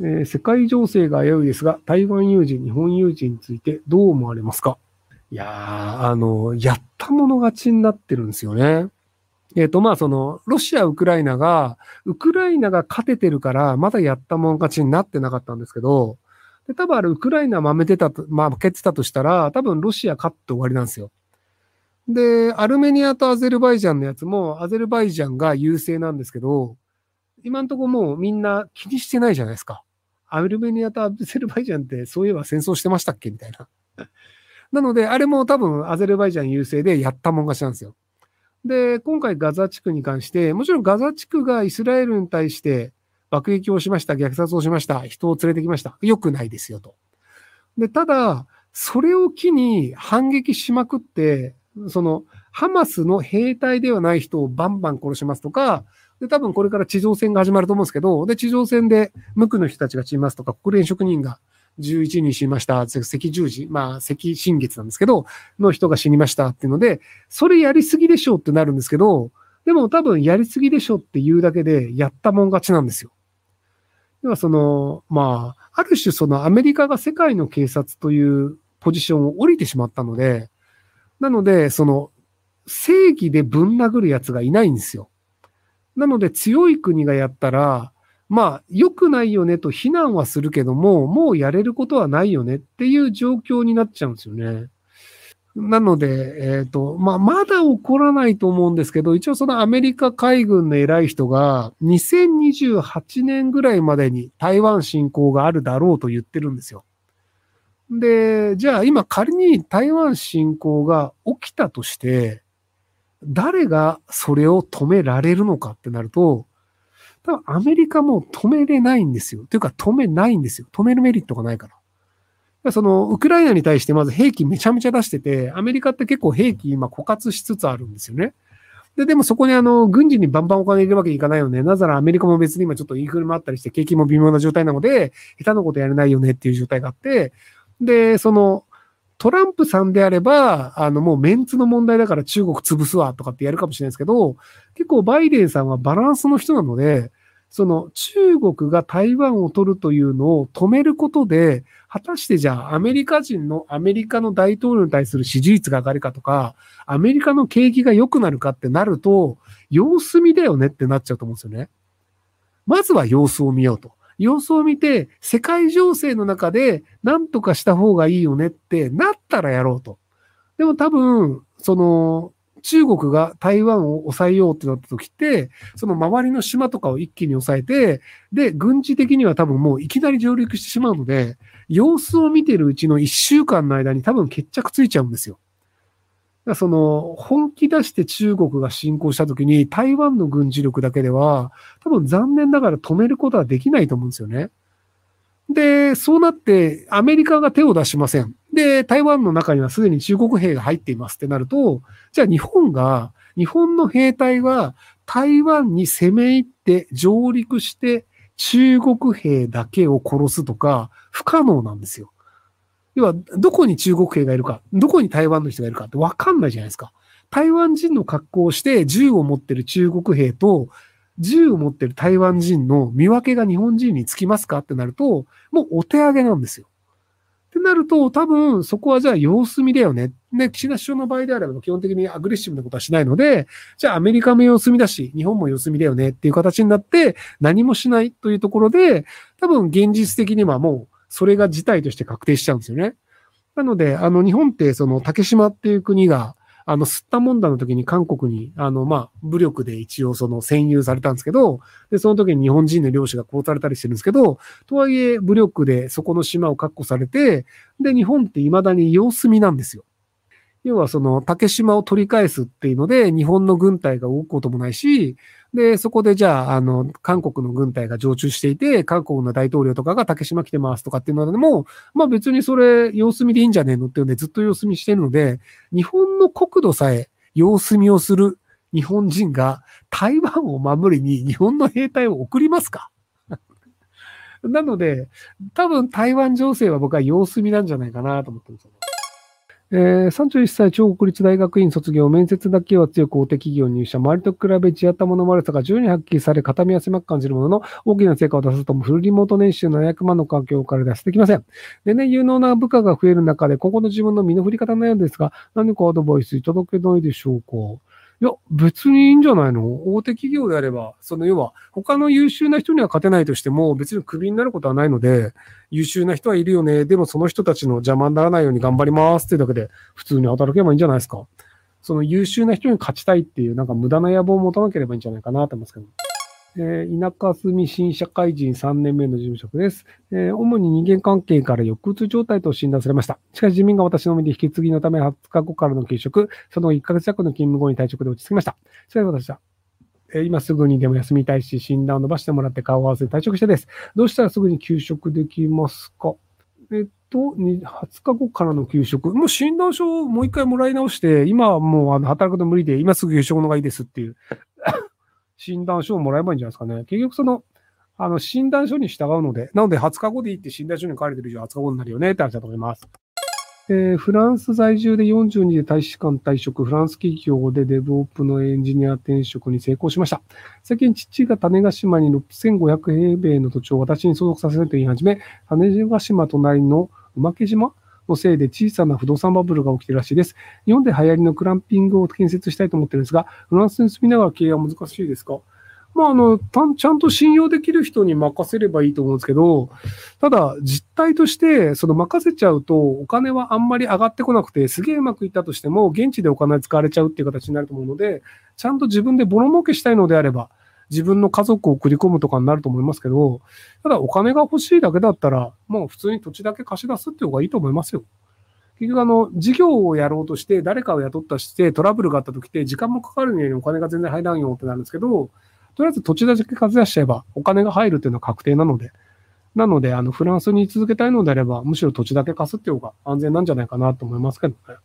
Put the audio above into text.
えー、世界情勢が危ういですが、台湾有事、日本有事についてどう思われますか？いやー、あの、やったもの勝ちになってるんですよね。えっ、ー、と、まあ、その、ロシア、ウクライナが、ウクライナが勝ててるから、まだやったもん勝ちになってなかったんですけど、で、多分あれ、ウクライナ負けてたと、まあ、負けてたとしたら、多分ロシア勝って終わりなんですよ。で、アルメニアとアゼルバイジャンのやつも、アゼルバイジャンが優勢なんですけど、今んとこもうみんな気にしてないじゃないですか。アルメニアとアゼルバイジャンってそういえば戦争してましたっけ？みたいな。なので、あれも多分アゼルバイジャン優勢でやったもん勝ちなんですよ。で、今回ガザ地区に関して、もちろんガザ地区がイスラエルに対して爆撃をしました、虐殺をしました、人を連れてきました。良くないですよと。で、ただ、それを機に反撃しまくって、その、ハマスの兵隊ではない人をバンバン殺しますとか、で、多分これから地上戦が始まると思うんですけど、で、地上戦で無垢の人たちが散りますとか、国連職人が11人死にました、赤十字、まあ、赤新月なんですけど、の人が死にましたっていうので、それやりすぎでしょうってなるんですけど、でも多分やりすぎでしょうって言うだけで、やったもん勝ちなんですよ。要はその、まあ、ある種そのアメリカが世界の警察というポジションを降りてしまったので、なので、その、正義でぶん殴る奴がいないんですよ。なので強い国がやったら、まあ、良くないよねと非難はするけども、もうやれることはないよねっていう状況になっちゃうんですよね。なので、えっ、ー、と、まあ、まだ起こらないと思うんですけど、一応そのアメリカ海軍の偉い人が、2028年ぐらいまでに台湾侵攻があるだろうと言ってるんですよ。で、じゃあ今仮に台湾侵攻が起きたとして、誰がそれを止められるのかってなると、多分アメリカも止めれないんですよ。というか止めないんですよ。止めるメリットがないから。その、ウクライナに対してまず兵器めちゃめちゃ出してて、アメリカって結構兵器今枯渇しつつあるんですよね。で、でもそこにあの、軍事にバンバンお金入れるわけにいかないよね。なぜならアメリカも別に今ちょっとインフレもあったりして、景気も微妙な状態なので、下手なことやれないよねっていう状態があって、で、その、トランプさんであれば、あの、もうメンツの問題だから中国潰すわとかってやるかもしれないですけど、結構バイデンさんはバランスの人なので、その中国が台湾を取るというのを止めることで、果たしてじゃあアメリカ人のアメリカの大統領に対する支持率が上がるかとか、アメリカの景気が良くなるかってなると、様子見だよねってなっちゃうと思うんですよね。まずは様子を見ようと。様子を見て、世界情勢の中で何とかした方がいいよねってなったらやろうと。でも多分、その、中国が台湾を抑えようってなった時って、その周りの島とかを一気に抑えて、で、軍事的には多分もういきなり上陸してしまうので、様子を見てるうちの一週間の間に多分決着ついちゃうんですよ。その、本気出して中国が侵攻したときに、台湾の軍事力だけでは、多分残念ながら止めることはできないと思うんですよね。で、そうなって、アメリカが手を出しません。で、台湾の中にはすでに中国兵が入っていますってなると、じゃあ日本が、日本の兵隊は台湾に攻め入って上陸して中国兵だけを殺すとか不可能なんですよ。要は、どこに中国兵がいるか、どこに台湾の人がいるかってわかんないじゃないですか。台湾人の格好をして銃を持ってる中国兵と、銃を持ってる台湾人の見分けが日本人につきますかってなると、もうお手上げなんですよ。ってなると、多分そこはじゃあ様子見だよね。で、岸田首相の場合であれば基本的にアグレッシブなことはしないので、じゃあアメリカも様子見だし、日本も様子見だよねっていう形になって何もしないというところで、多分現実的にはもうそれが事態として確定しちゃうんですよね。なので、あの、日本って、その、竹島っていう国が、あの、吸ったもんだの時に韓国に、あの、まあ、武力で一応その占有されたんですけど、で、その時に日本人の漁師が殺されたりしてるんですけど、とはいえ武力でそこの島を確保されて、で、日本って未だに様子見なんですよ。要はその竹島を取り返すっていうので、日本の軍隊が動くこともないし、で、そこでじゃあ、あの、韓国の軍隊が常駐していて、韓国の大統領とかが竹島来てますとかっていうのでも、まあ別にそれ様子見でいいんじゃねえのっていうのでずっと様子見してるので、日本の国土さえ様子見をする日本人が台湾を守りに日本の兵隊を送りますか？なので、多分台湾情勢は僕は様子見なんじゃないかなと思ってるんですよね。えー、31歳、超国立大学院卒業、面接だけは強く大手企業入社、周りと比べ地頭の悪さが十に発揮され、片身は狭く感じるものの、大きな成果を出すともフルリモート年収700万の環境から出してきません。でね、有能な部下が増える中で、今後の自分の身の振り方のようですが、何かアドバイスいただけないでしょうか？いや、別にいいんじゃないの？大手企業であれば、その要は、他の優秀な人には勝てないとしても、別にクビになることはないので、優秀な人はいるよね。でもその人たちの邪魔にならないように頑張りますっていうだけで、普通に働けばいいんじゃないですか。その優秀な人に勝ちたいっていう、なんか無駄な野望を持たなければいいんじゃないかなと思いますけど。えー、田舎住み新社会人3年目の事務職です、えー、主に人間関係から抑うつ状態と診断されました。しかし自民が私の身で引き継ぎのため20日後からの休職、その1ヶ月弱の勤務後に退職で落ち着きました。それで私は、えー、今すぐにでも休みたいし、診断を伸ばしてもらって顔を合わせて退職してです。どうしたらすぐに休職できますか？えっと、20日後からの休職。もう診断書をもう一回もらい直して、今はもうあの働くの無理で、今すぐ休職の方がいいですっていう診断書をもらえばいいんじゃないですかね。結局その、あの、診断書に従うので、なので20日後でいいって診断書に書かれてる以上20日後になるよねって話だと思います。えー、フランス在住で42で大使館退職、フランス企業でデブオープのエンジニア転職に成功しました。最近父が種子島に6500平米の土地を私に相続させると言い始め、種子島隣の馬毛島のせいで小さな不動産バブルが起きているらしいです。日本で流行りのクランピングを建設したいと思ってるんですが、フランスに住みながら経営は難しいですかまあ、あの、ちゃんと信用できる人に任せればいいと思うんですけど、ただ、実態として、その任せちゃうと、お金はあんまり上がってこなくて、すげえうまくいったとしても、現地でお金使われちゃうっていう形になると思うので、ちゃんと自分でボロ儲けしたいのであれば、自分の家族を送り込むとかになると思いますけど、ただお金が欲しいだけだったら、もう普通に土地だけ貸し出すっていう方がいいと思いますよ。結局あの、事業をやろうとして、誰かを雇ったしてトラブルがあった時って、時間もかかるのにお金が全然入らんよってなるんですけど、とりあえず土地だけ貸し出しちゃえば、お金が入るっていうのは確定なので、なので、あの、フランスに続けたいのであれば、むしろ土地だけ貸すっていう方が安全なんじゃないかなと思いますけどね。